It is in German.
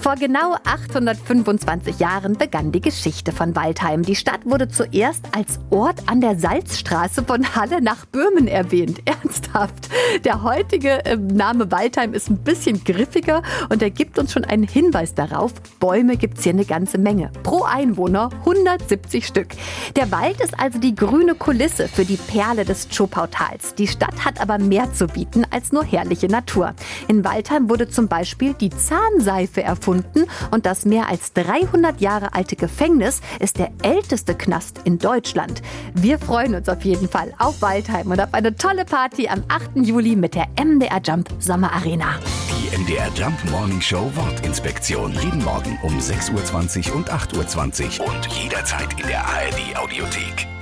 Vor genau 825 Jahren begann die Geschichte von Waldheim. Die Stadt wurde zuerst als Ort an der Salzstraße von Halle nach Böhmen erwähnt. Ernsthaft. Der heutige äh, Name Waldheim ist ein bisschen griffiger und er gibt uns schon einen Hinweis darauf. Bäume gibt's hier eine ganze Menge. Pro Einwohner 170 Stück. Der Wald ist also die grüne Kulisse für die Perle des Tschopautals. Die Stadt hat aber mehr zu bieten als nur herrliche Natur. In Waldheim wurde zum Beispiel die Zahnseife erfunden und das mehr als 300 Jahre alte Gefängnis ist der älteste Knast in Deutschland. Wir freuen uns auf jeden Fall auf Waldheim und auf eine tolle Party am 8. Juli mit der MDR Jump Sommer Arena. Die MDR Jump Morning Show Wortinspektion. Jeden Morgen um 6.20 Uhr und 8.20 Uhr und jederzeit in der ARD Audiothek.